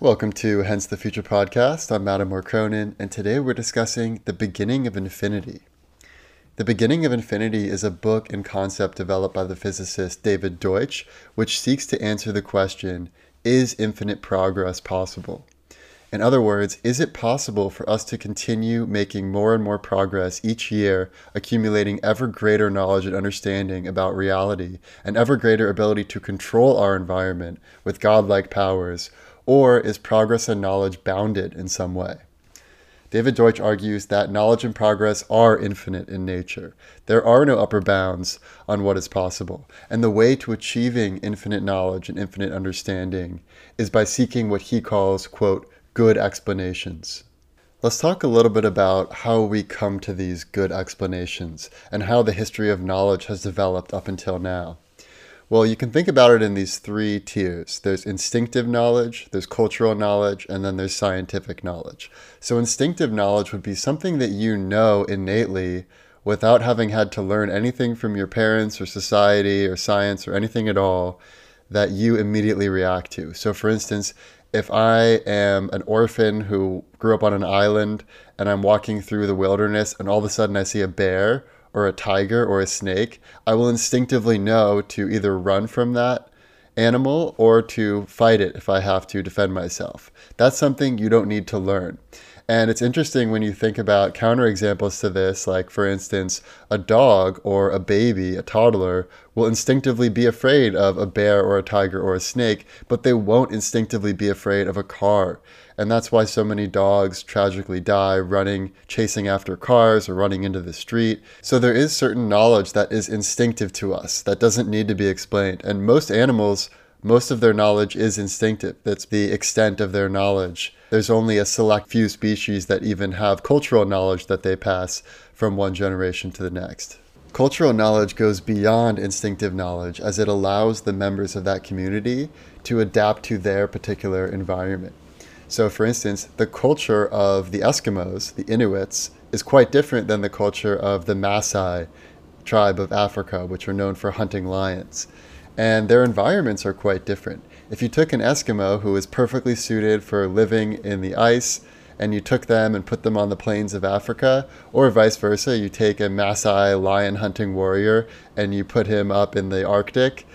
Welcome to Hence the Future podcast. I'm Mattimore Cronin, and today we're discussing The Beginning of Infinity. The Beginning of Infinity is a book and concept developed by the physicist David Deutsch, which seeks to answer the question Is infinite progress possible? In other words, is it possible for us to continue making more and more progress each year, accumulating ever greater knowledge and understanding about reality, and ever greater ability to control our environment with godlike powers? Or is progress and knowledge bounded in some way? David Deutsch argues that knowledge and progress are infinite in nature. There are no upper bounds on what is possible. And the way to achieving infinite knowledge and infinite understanding is by seeking what he calls, quote, good explanations. Let's talk a little bit about how we come to these good explanations and how the history of knowledge has developed up until now. Well, you can think about it in these three tiers there's instinctive knowledge, there's cultural knowledge, and then there's scientific knowledge. So, instinctive knowledge would be something that you know innately without having had to learn anything from your parents or society or science or anything at all that you immediately react to. So, for instance, if I am an orphan who grew up on an island and I'm walking through the wilderness and all of a sudden I see a bear or a tiger or a snake, I will instinctively know to either run from that animal or to fight it if I have to defend myself. That's something you don't need to learn. And it's interesting when you think about counterexamples to this, like, for instance, a dog or a baby, a toddler, will instinctively be afraid of a bear or a tiger or a snake, but they won't instinctively be afraid of a car. And that's why so many dogs tragically die running, chasing after cars or running into the street. So there is certain knowledge that is instinctive to us that doesn't need to be explained. And most animals most of their knowledge is instinctive. That's the extent of their knowledge. There's only a select few species that even have cultural knowledge that they pass from one generation to the next. Cultural knowledge goes beyond instinctive knowledge as it allows the members of that community to adapt to their particular environment. So, for instance, the culture of the Eskimos, the Inuits, is quite different than the culture of the Maasai tribe of Africa, which are known for hunting lions and their environments are quite different. If you took an Eskimo who is perfectly suited for living in the ice, and you took them and put them on the plains of Africa, or vice versa, you take a Maasai lion hunting warrior and you put him up in the Arctic,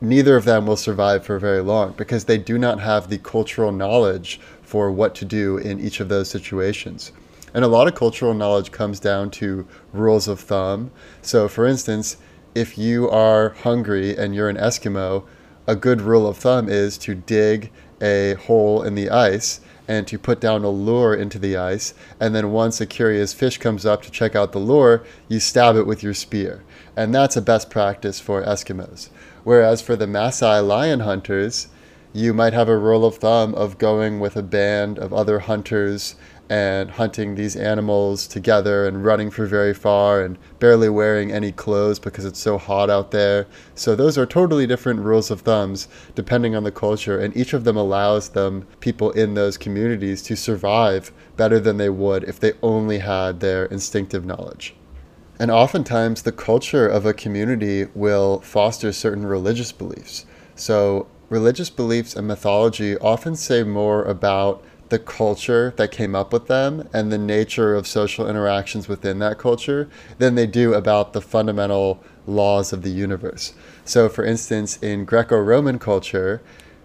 neither of them will survive for very long because they do not have the cultural knowledge for what to do in each of those situations. And a lot of cultural knowledge comes down to rules of thumb. So, for instance, if you are hungry and you're an Eskimo, a good rule of thumb is to dig a hole in the ice and to put down a lure into the ice. And then once a curious fish comes up to check out the lure, you stab it with your spear. And that's a best practice for Eskimos. Whereas for the Maasai lion hunters, you might have a rule of thumb of going with a band of other hunters and hunting these animals together and running for very far and barely wearing any clothes because it's so hot out there. So those are totally different rules of thumbs depending on the culture and each of them allows them people in those communities to survive better than they would if they only had their instinctive knowledge. And oftentimes the culture of a community will foster certain religious beliefs. So religious beliefs and mythology often say more about the culture that came up with them and the nature of social interactions within that culture than they do about the fundamental laws of the universe. So, for instance, in Greco Roman culture,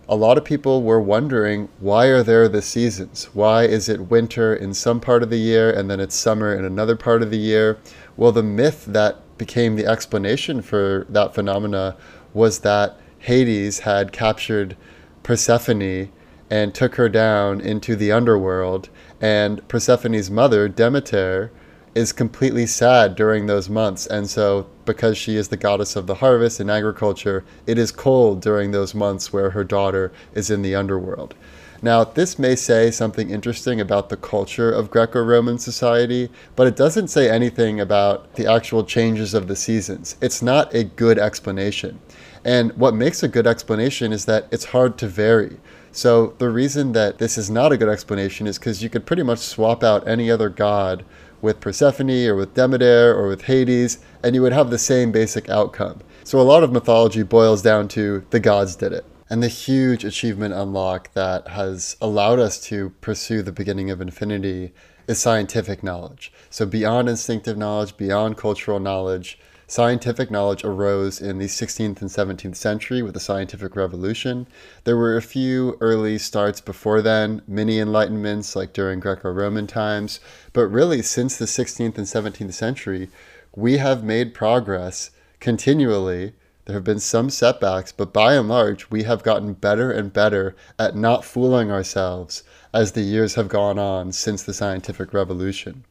a lot of people were wondering why are there the seasons? Why is it winter in some part of the year and then it's summer in another part of the year? Well, the myth that became the explanation for that phenomena was that Hades had captured Persephone and took her down into the underworld. And Persephone's mother, Demeter, is completely sad during those months. And so, because she is the goddess of the harvest and agriculture, it is cold during those months where her daughter is in the underworld. Now, this may say something interesting about the culture of Greco Roman society, but it doesn't say anything about the actual changes of the seasons. It's not a good explanation. And what makes a good explanation is that it's hard to vary. So the reason that this is not a good explanation is because you could pretty much swap out any other god with Persephone or with Demeter or with Hades, and you would have the same basic outcome. So a lot of mythology boils down to the gods did it. and the huge achievement unlock that has allowed us to pursue the beginning of infinity is scientific knowledge. So, beyond instinctive knowledge, beyond cultural knowledge, scientific knowledge arose in the 16th and 17th century with the scientific revolution. There were a few early starts before then, many enlightenments like during Greco Roman times, but really since the 16th and 17th century, we have made progress continually. There have been some setbacks, but by and large, we have gotten better and better at not fooling ourselves as the years have gone on since the scientific revolution.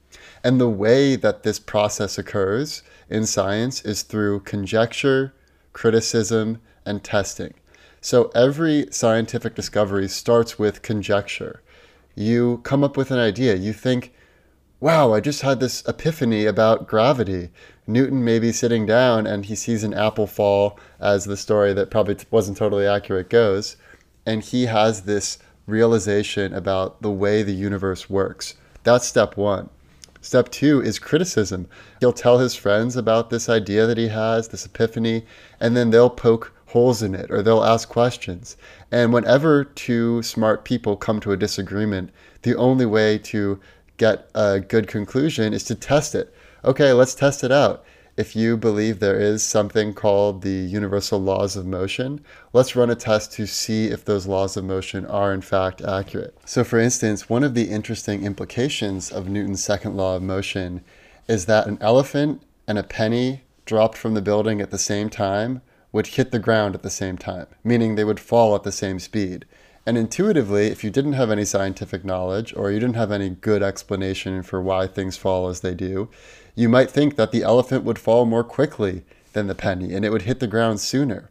And the way that this process occurs in science is through conjecture, criticism, and testing. So every scientific discovery starts with conjecture. You come up with an idea. You think, wow, I just had this epiphany about gravity. Newton may be sitting down and he sees an apple fall, as the story that probably wasn't totally accurate goes. And he has this realization about the way the universe works. That's step one. Step two is criticism. He'll tell his friends about this idea that he has, this epiphany, and then they'll poke holes in it or they'll ask questions. And whenever two smart people come to a disagreement, the only way to get a good conclusion is to test it. Okay, let's test it out if you believe there is something called the universal laws of motion, let's run a test to see if those laws of motion are in fact accurate. So, for instance, one of the interesting implications of Newton's second law of motion is that an elephant and a penny dropped from the building at the same time would hit the ground at the same time, meaning they would fall at the same speed. And intuitively, if you didn't have any scientific knowledge or you didn't have any good explanation for why things fall as they do, you might think that the elephant would fall more quickly than the penny and it would hit the ground sooner.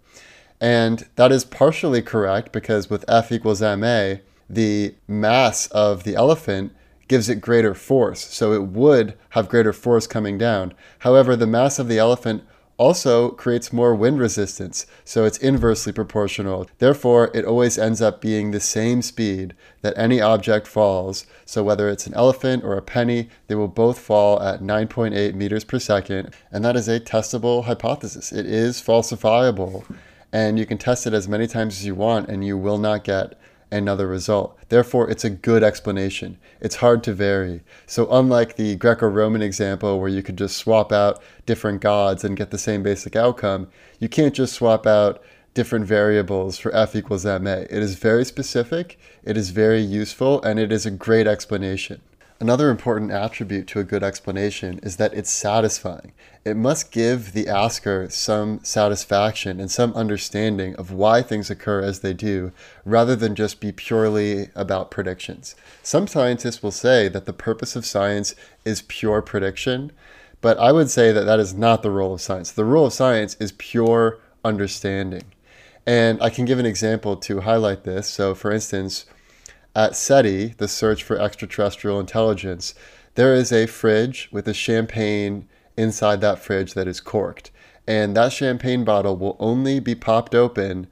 And that is partially correct because with F equals ma, the mass of the elephant gives it greater force. So it would have greater force coming down. However, the mass of the elephant also creates more wind resistance, so it's inversely proportional. Therefore, it always ends up being the same speed that any object falls. So whether it's an elephant or a penny, they will both fall at 9.8 meters per second, and that is a testable hypothesis. It is falsifiable, and you can test it as many times as you want, and you will not get another result. Therefore, it's a good explanation. It's hard to vary. So, unlike the Greco Roman example where you could just swap out different gods and get the same basic outcome, you can't just swap out different variables for f equals ma. It is very specific, it is very useful, and it is a great explanation. Another important attribute to a good explanation is that it's satisfying. It must give the asker some satisfaction and some understanding of why things occur as they do, rather than just be purely about predictions. Some scientists will say that the purpose of science is pure prediction, but I would say that that is not the role of science. The role of science is pure understanding. And I can give an example to highlight this. So, for instance, at SETI, the search for extraterrestrial intelligence, there is a fridge with a champagne inside that fridge that is corked. And that champagne bottle will only be popped open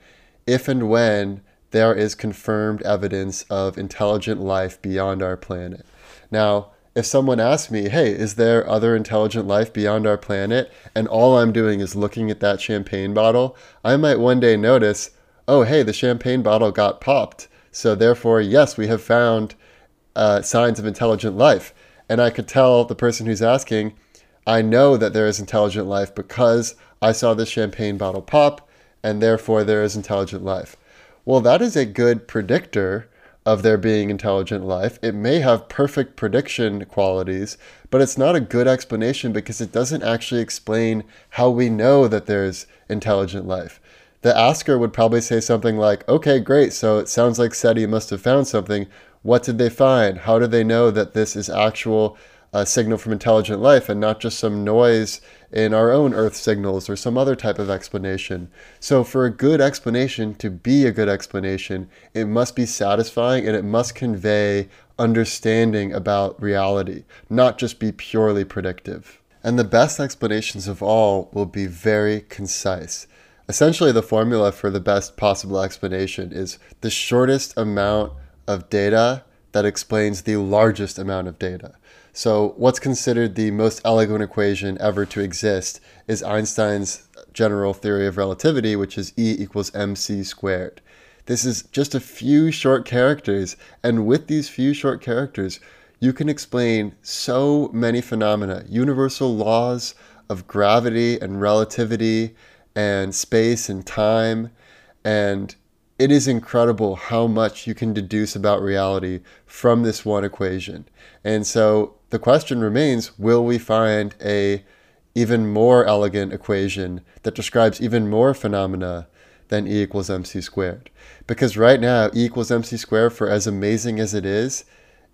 if and when there is confirmed evidence of intelligent life beyond our planet. Now, if someone asks me, hey, is there other intelligent life beyond our planet? And all I'm doing is looking at that champagne bottle, I might one day notice, oh, hey, the champagne bottle got popped. So therefore, yes, we have found uh, signs of intelligent life. And I could tell the person who's asking, I know that there is intelligent life because I saw this champagne bottle pop, and therefore there is intelligent life. Well, that is a good predictor of there being intelligent life. It may have perfect prediction qualities, but it's not a good explanation because it doesn't actually explain how we know that there's intelligent life the asker would probably say something like, okay, great, so it sounds like SETI must have found something. What did they find? How do they know that this is actual uh, signal from intelligent life and not just some noise in our own Earth signals or some other type of explanation? So, for a good explanation to be a good explanation, it must be satisfying and it must convey understanding about reality, not just be purely predictive. And the best explanations of all will be very concise. Essentially, the formula for the best possible explanation is the shortest amount of data that explains the largest amount of data. So, what's considered the most elegant equation ever to exist is Einstein's general theory of relativity, which is E equals mc squared. This is just a few short characters, and with these few short characters, you can explain so many phenomena, universal laws of gravity and relativity and space and time. And it is incredible how much you can deduce about reality from this one equation. And so the question remains will we find a even more elegant equation that describes even more phenomena than E equals mc squared? Because right now, E equals mc squared, for as amazing as it is,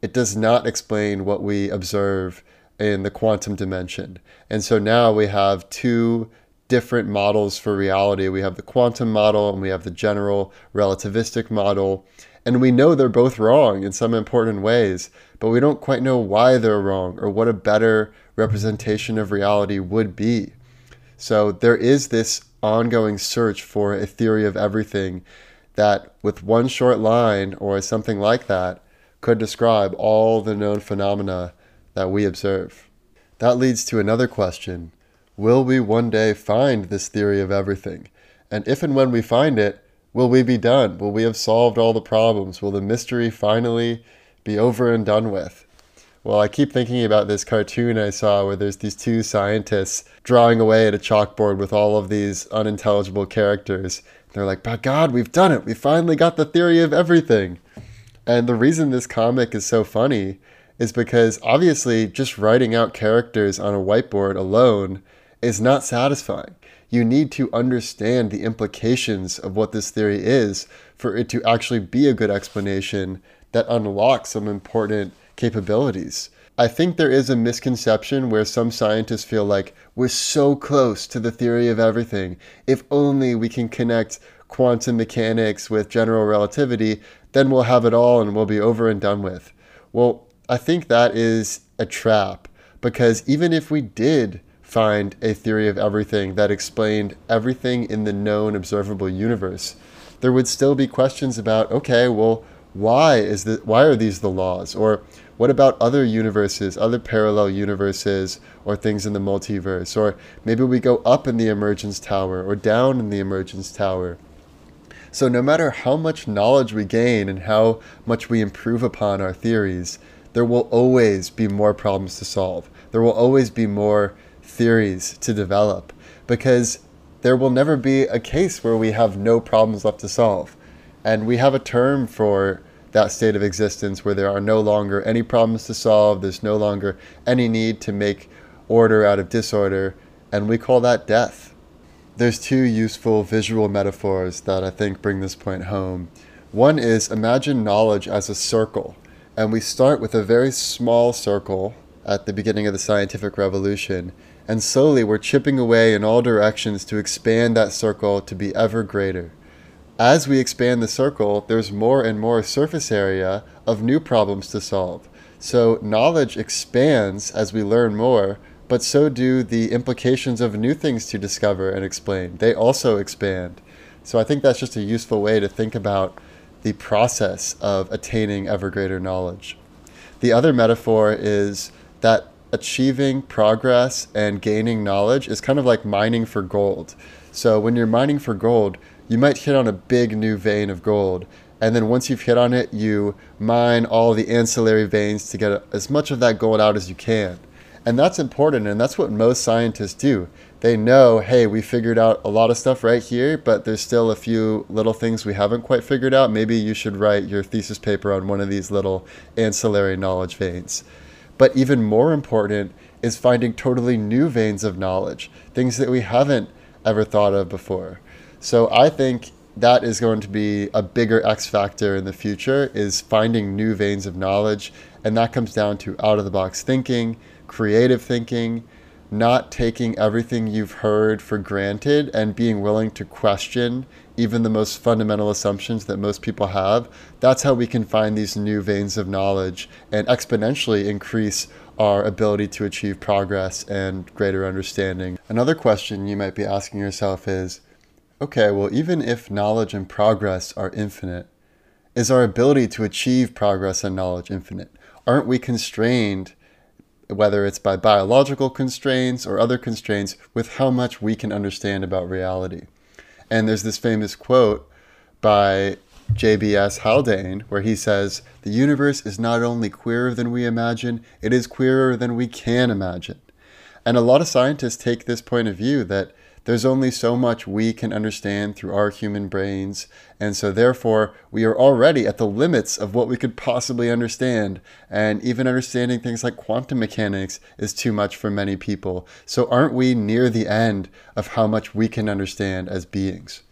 it does not explain what we observe in the quantum dimension. And so now we have two different models for reality. We have the quantum model and we have the general relativistic model. And we know they're both wrong in some important ways, but we don't quite know why they're wrong or what a better representation of reality would be. So there is this ongoing search for a theory of everything that, with one short line or something like that, could describe all the known phenomena that we observe. That leads to another question Will we one day find this theory of everything? And if and when we find it, will we be done? Will we have solved all the problems? Will the mystery finally be over and done with? Well, I keep thinking about this cartoon I saw where there's these two scientists drawing away at a chalkboard with all of these unintelligible characters. They're like, by God, we've done it. We finally got the theory of everything. And the reason this comic is so funny is because obviously just writing out characters on a whiteboard alone is not satisfying. You need to understand the implications of what this theory is for it to actually be a good explanation that unlocks some important capabilities. I think there is a misconception where some scientists feel like we're so close to the theory of everything. If only we can connect quantum mechanics with general relativity, then we'll have it all and we'll be over and done with. Well, I think that is a trap because even if we did find a theory of everything that explained everything in the known observable universe, there would still be questions about okay, well, why is the why are these the laws or what about other universes, other parallel universes, or things in the multiverse? Or maybe we go up in the emergence tower or down in the emergence tower. So, no matter how much knowledge we gain and how much we improve upon our theories, there will always be more problems to solve. There will always be more theories to develop because there will never be a case where we have no problems left to solve. And we have a term for that state of existence where there are no longer any problems to solve, there's no longer any need to make order out of disorder, and we call that death. There's two useful visual metaphors that I think bring this point home. One is imagine knowledge as a circle, and we start with a very small circle at the beginning of the scientific revolution, and slowly we're chipping away in all directions to expand that circle to be ever greater as we expand the circle, there's more and more surface area of new problems to solve. So knowledge expands as we learn more, but so do the implications of new things to discover and explain. They also expand. So I think that's just a useful way to think about the process of attaining ever greater knowledge. The other metaphor is that achieving progress and gaining knowledge is kind of like mining for gold. So when you're mining for gold, you might hit on a big new vein of gold. And then once you've hit on it, you mine all the ancillary veins to get as much of that gold out as you can. And that's important, and that's what most scientists do. They know, hey, we figured out a lot of stuff right here, but there's still a few little things we haven't quite figured out. Maybe you should write your thesis paper on one of these little ancillary knowledge veins. But even more important is finding totally new veins of knowledge, things that we haven't ever thought of before. So I think that is going to be a bigger X factor in the future is finding new veins of knowledge. And that comes down to out of the box thinking, creative thinking, not taking everything you've heard for granted and being willing to question even the most fundamental assumptions that most people have. That's how we can find these new veins of knowledge and exponentially increase our ability to achieve progress and greater understanding. Another question you might be asking yourself is okay, well, even if knowledge and progress are infinite, is our ability to achieve progress and knowledge infinite? Aren't we constrained, whether it's by biological constraints or other constraints, with how much we can understand about reality? And there's this famous quote by JBS Haldane, where he says, The universe is not only queerer than we imagine, it is queerer than we can imagine. And a lot of scientists take this point of view that there's only so much we can understand through our human brains, and so therefore we are already at the limits of what we could possibly understand. And even understanding things like quantum mechanics is too much for many people. So aren't we near the end of how much we can understand as beings?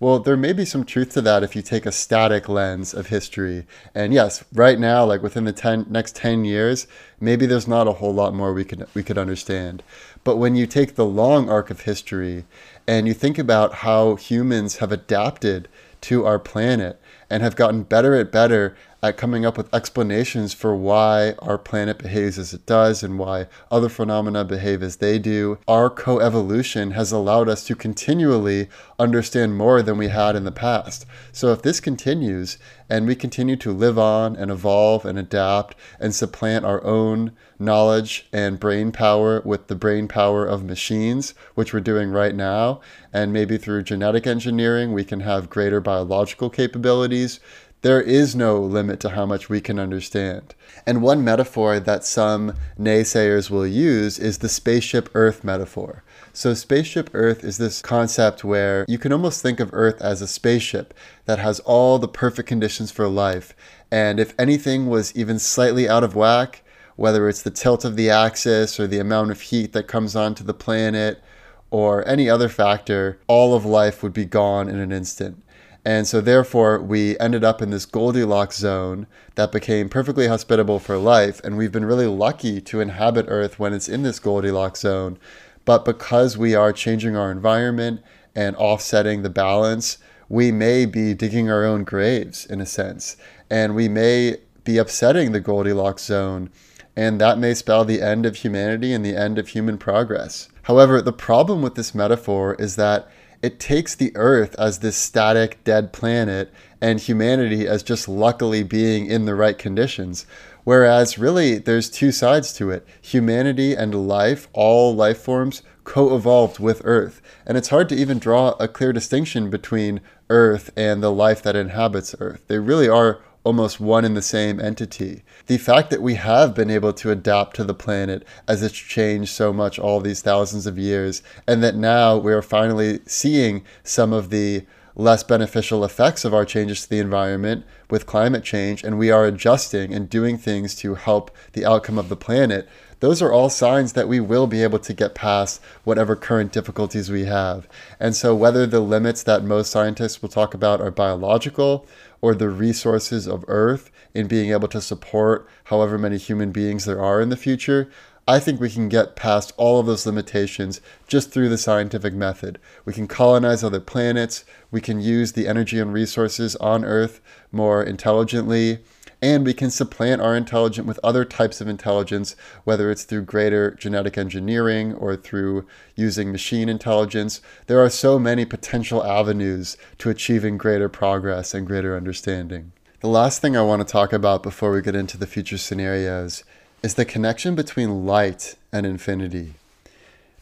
Well, there may be some truth to that if you take a static lens of history. And yes, right now, like within the 10, next 10 years, maybe there's not a whole lot more we could, we could understand. But when you take the long arc of history and you think about how humans have adapted to our planet and have gotten better at better at coming up with explanations for why our planet behaves as it does and why other phenomena behave as they do. Our coevolution has allowed us to continually understand more than we had in the past. So if this continues and we continue to live on and evolve and adapt and supplant our own knowledge and brain power with the brain power of machines, which we're doing right now, and maybe through genetic engineering, we can have greater biological capabilities there is no limit to how much we can understand. And one metaphor that some naysayers will use is the spaceship Earth metaphor. So, spaceship Earth is this concept where you can almost think of Earth as a spaceship that has all the perfect conditions for life. And if anything was even slightly out of whack, whether it's the tilt of the axis or the amount of heat that comes onto the planet or any other factor, all of life would be gone in an instant. And so, therefore, we ended up in this Goldilocks zone that became perfectly hospitable for life. And we've been really lucky to inhabit Earth when it's in this Goldilocks zone. But because we are changing our environment and offsetting the balance, we may be digging our own graves in a sense. And we may be upsetting the Goldilocks zone. And that may spell the end of humanity and the end of human progress. However, the problem with this metaphor is that it takes the Earth as this static, dead planet and humanity as just luckily being in the right conditions. Whereas, really, there's two sides to it humanity and life, all life forms, co evolved with Earth. And it's hard to even draw a clear distinction between Earth and the life that inhabits Earth. They really are almost one and the same entity. The fact that we have been able to adapt to the planet as it's changed so much all these thousands of years, and that now we're finally seeing some of the less beneficial effects of our changes to the environment with climate change, and we are adjusting and doing things to help the outcome of the planet. Those are all signs that we will be able to get past whatever current difficulties we have. And so, whether the limits that most scientists will talk about are biological or the resources of Earth in being able to support however many human beings there are in the future, I think we can get past all of those limitations just through the scientific method. We can colonize other planets, we can use the energy and resources on Earth more intelligently and we can supplant our intelligence with other types of intelligence, whether it's through greater genetic engineering or through using machine intelligence. There are so many potential avenues to achieving greater progress and greater understanding. The last thing I want to talk about before we get into the future scenarios is the connection between light and infinity.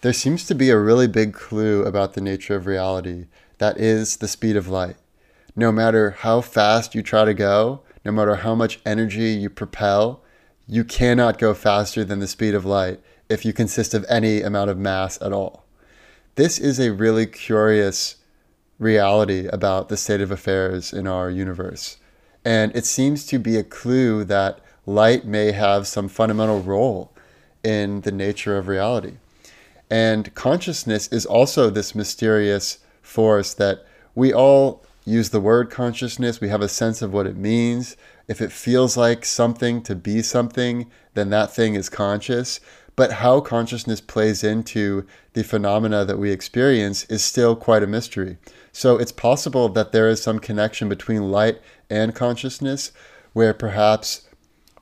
There seems to be a really big clue about the nature of reality that is the speed of light. No matter how fast you try to go, no matter how much energy you propel, you cannot go faster than the speed of light if you consist of any amount of mass at all. This is a really curious reality about the state of affairs in our universe. And it seems to be a clue that light may have some fundamental role in the nature of reality. And consciousness is also this mysterious force that we all use the word consciousness, we have a sense of what it means. If it feels like something to be something, then that thing is conscious. But how consciousness plays into the phenomena that we experience is still quite a mystery. So it's possible that there is some connection between light and consciousness, where perhaps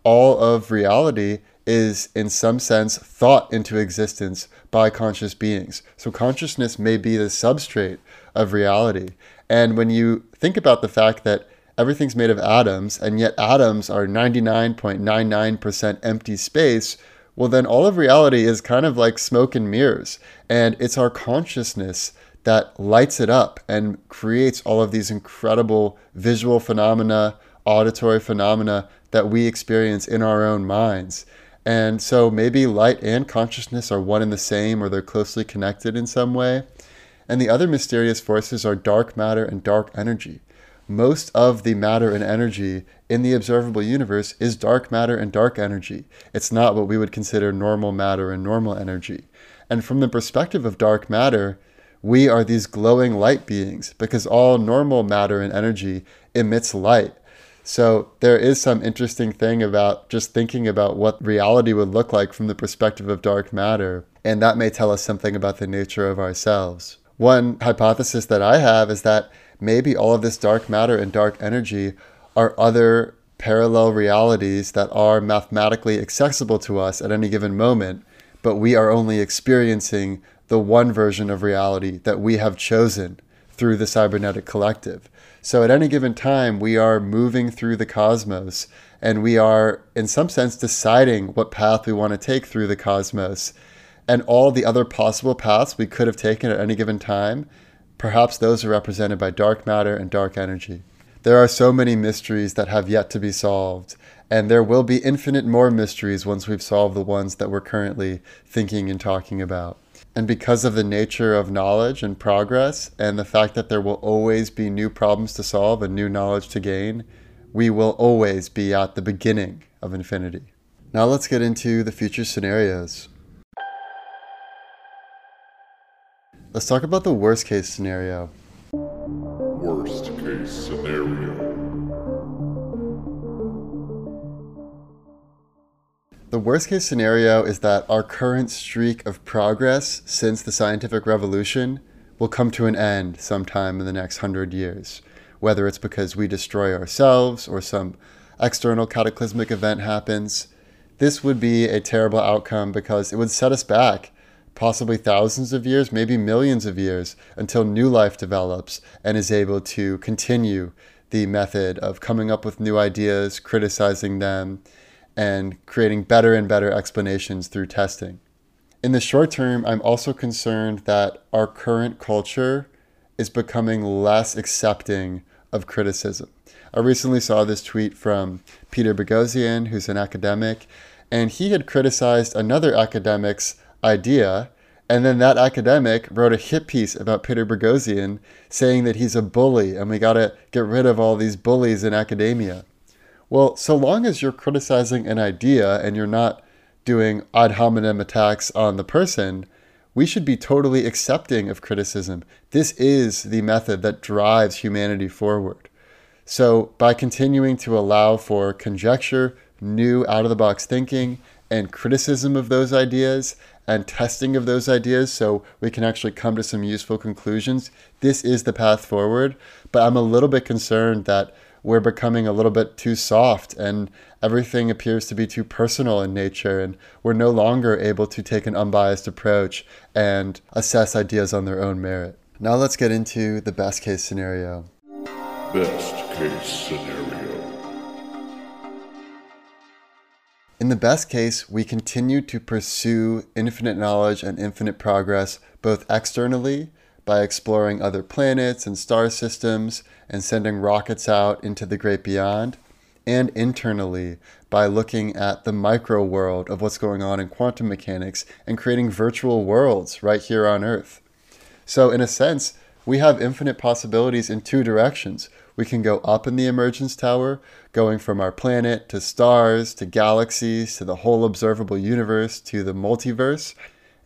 all of reality is, in some sense, thought into existence by conscious beings. So consciousness may be the substrate of reality. And when you think about the fact that everything's made of atoms, and yet atoms are 99.99% empty space, well, then all of reality is kind of like smoke and mirrors. And it's our consciousness that lights it up and creates all of these incredible visual phenomena, auditory phenomena that we experience in our own minds. And so maybe light and consciousness are one and the same or they're closely connected in some way. And the other mysterious forces are dark matter and dark energy. Most of the matter and energy in the observable universe is dark matter and dark energy. It's not what we would consider normal matter and normal energy. And from the perspective of dark matter, we are these glowing light beings because all normal matter and energy emits light. So there is some interesting thing about just thinking about what reality would look like from the perspective of dark matter, and that may tell us something about the nature of ourselves. One hypothesis that I have is that maybe all of this dark matter and dark energy are other parallel realities that are mathematically accessible to us at any given moment, but we are only experiencing the one version of reality that we have chosen through the cybernetic collective. So at any given time, we are moving through the cosmos and we are, in some sense, deciding what path we want to take through the cosmos. And all the other possible paths we could have taken at any given time, perhaps those are represented by dark matter and dark energy. There are so many mysteries that have yet to be solved, and there will be infinite more mysteries once we've solved the ones that we're currently thinking and talking about. And because of the nature of knowledge and progress, and the fact that there will always be new problems to solve and new knowledge to gain, we will always be at the beginning of infinity. Now let's get into the future scenarios. Let's talk about the worst case scenario. Worst case scenario. The worst case scenario is that our current streak of progress since the scientific revolution will come to an end sometime in the next hundred years, whether it's because we destroy ourselves or some external cataclysmic event happens. This would be a terrible outcome because it would set us back possibly thousands of years, maybe millions of years, until new life develops and is able to continue the method of coming up with new ideas, criticizing them, and creating better and better explanations through testing. In the short term, I'm also concerned that our current culture is becoming less accepting of criticism. I recently saw this tweet from Peter Boghossian, who's an academic, and he had criticized another academic's idea. And then that academic wrote a hit piece about Peter Boghossian saying that he's a bully and we got to get rid of all these bullies in academia. Well, so long as you're criticizing an idea and you're not doing ad hominem attacks on the person, we should be totally accepting of criticism. This is the method that drives humanity forward. So, by continuing to allow for conjecture, new out of the box thinking, and criticism of those ideas, and testing of those ideas so we can actually come to some useful conclusions, this is the path forward. But I'm a little bit concerned that we're becoming a little bit too soft and everything appears to be too personal in nature and we're no longer able to take an unbiased approach and assess ideas on their own merit. Now let's get into the best case scenario. Best case scenario. In the best case, we continue to pursue infinite knowledge and infinite progress both externally by exploring other planets and star systems and sending rockets out into the great beyond, and internally by looking at the micro world of what's going on in quantum mechanics and creating virtual worlds right here on Earth. So, in a sense, we have infinite possibilities in two directions. We can go up in the emergence tower, going from our planet to stars to galaxies to the whole observable universe to the multiverse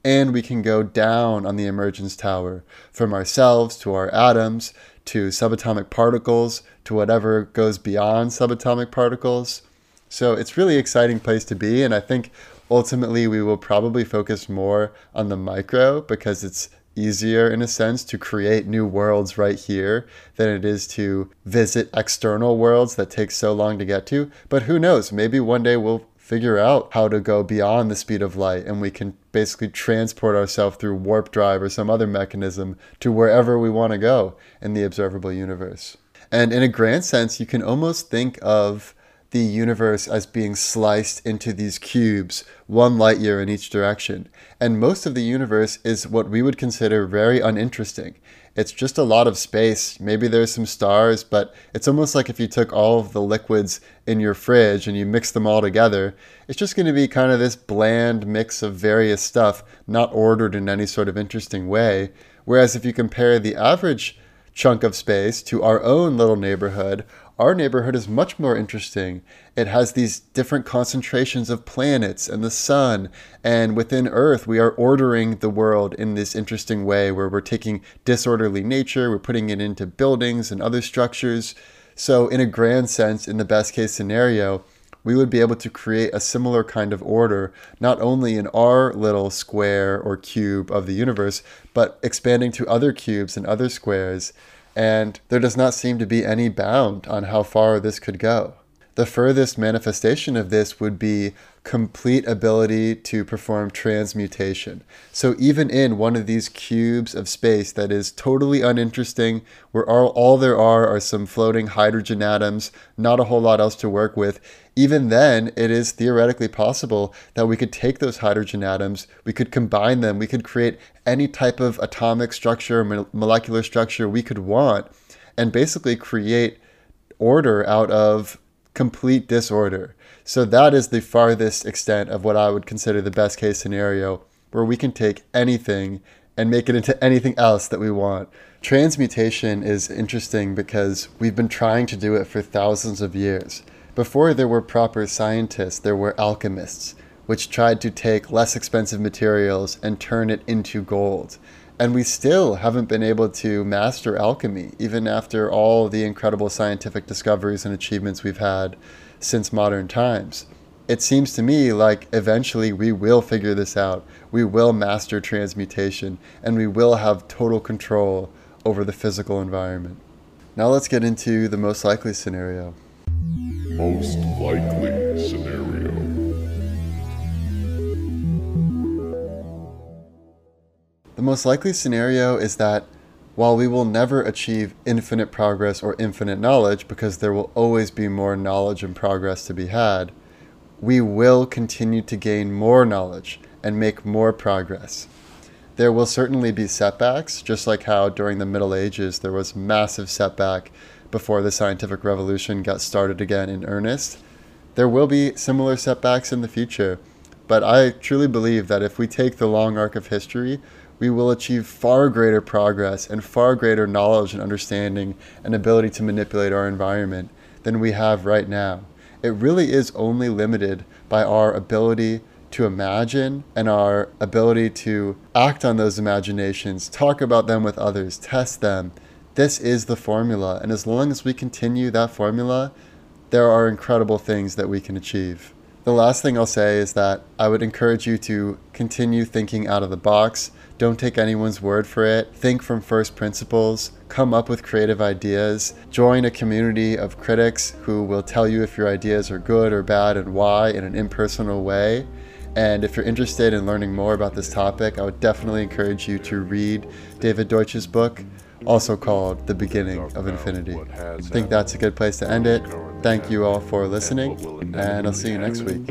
and we can go down on the emergence tower from ourselves to our atoms to subatomic particles to whatever goes beyond subatomic particles. So it's really exciting place to be and I think ultimately we will probably focus more on the micro because it's easier in a sense to create new worlds right here than it is to visit external worlds that take so long to get to. But who knows? Maybe one day we'll figure out how to go beyond the speed of light and we can basically transport ourselves through warp drive or some other mechanism to wherever we want to go in the observable universe. And in a grand sense, you can almost think of the universe as being sliced into these cubes, one light year in each direction. And most of the universe is what we would consider very uninteresting. It's just a lot of space. Maybe there's some stars, but it's almost like if you took all of the liquids in your fridge and you mix them all together, it's just going to be kind of this bland mix of various stuff, not ordered in any sort of interesting way. Whereas if you compare the average chunk of space to our own little neighborhood, our neighborhood is much more interesting. It has these different concentrations of planets and the sun, and within Earth, we are ordering the world in this interesting way where we're taking disorderly nature, we're putting it into buildings and other structures. So, in a grand sense, in the best case scenario, we would be able to create a similar kind of order, not only in our little square or cube of the universe, but expanding to other cubes and other squares and there does not seem to be any bound on how far this could go. The furthest manifestation of this would be complete ability to perform transmutation. So, even in one of these cubes of space that is totally uninteresting, where all, all there are are some floating hydrogen atoms, not a whole lot else to work with, even then, it is theoretically possible that we could take those hydrogen atoms, we could combine them, we could create any type of atomic structure, molecular structure we could want, and basically create order out of complete disorder. So that is the farthest extent of what I would consider the best case scenario, where we can take anything and make it into anything else that we want. Transmutation is interesting because we've been trying to do it for thousands of years. Before there were proper scientists, there were alchemists, which tried to take less expensive materials and turn it into gold. And we still haven't been able to master alchemy, even after all the incredible scientific discoveries and achievements we've had since modern times. It seems to me like eventually we will figure this out. We will master transmutation and we will have total control over the physical environment. Now let's get into the most likely scenario most likely scenario. The most likely scenario is that while we will never achieve infinite progress or infinite knowledge because there will always be more knowledge and progress to be had, we will continue to gain more knowledge and make more progress. There will certainly be setbacks, just like how during the Middle Ages there was massive setback before the scientific revolution got started again in earnest. There will be similar setbacks in the future, but I truly believe that if we take the long arc of history, we will achieve far greater progress and far greater knowledge and understanding and ability to manipulate our environment than we have right now. It really is only limited by our ability to imagine and our ability to act on those imaginations, talk about them with others, test them, this is the formula. And as long as we continue that formula, there are incredible things that we can achieve. The last thing I'll say is that I would encourage you to continue thinking out of the box. Don't take anyone's word for it. Think from first principles. Come up with creative ideas. Join a community of critics who will tell you if your ideas are good or bad and why in an impersonal way. And if you're interested in learning more about this topic, I would definitely encourage you to read David Deutsch's book, also called The Beginning of Infinity. I think that's a good place to end it. Thank you all for listening, and I'll see you next week.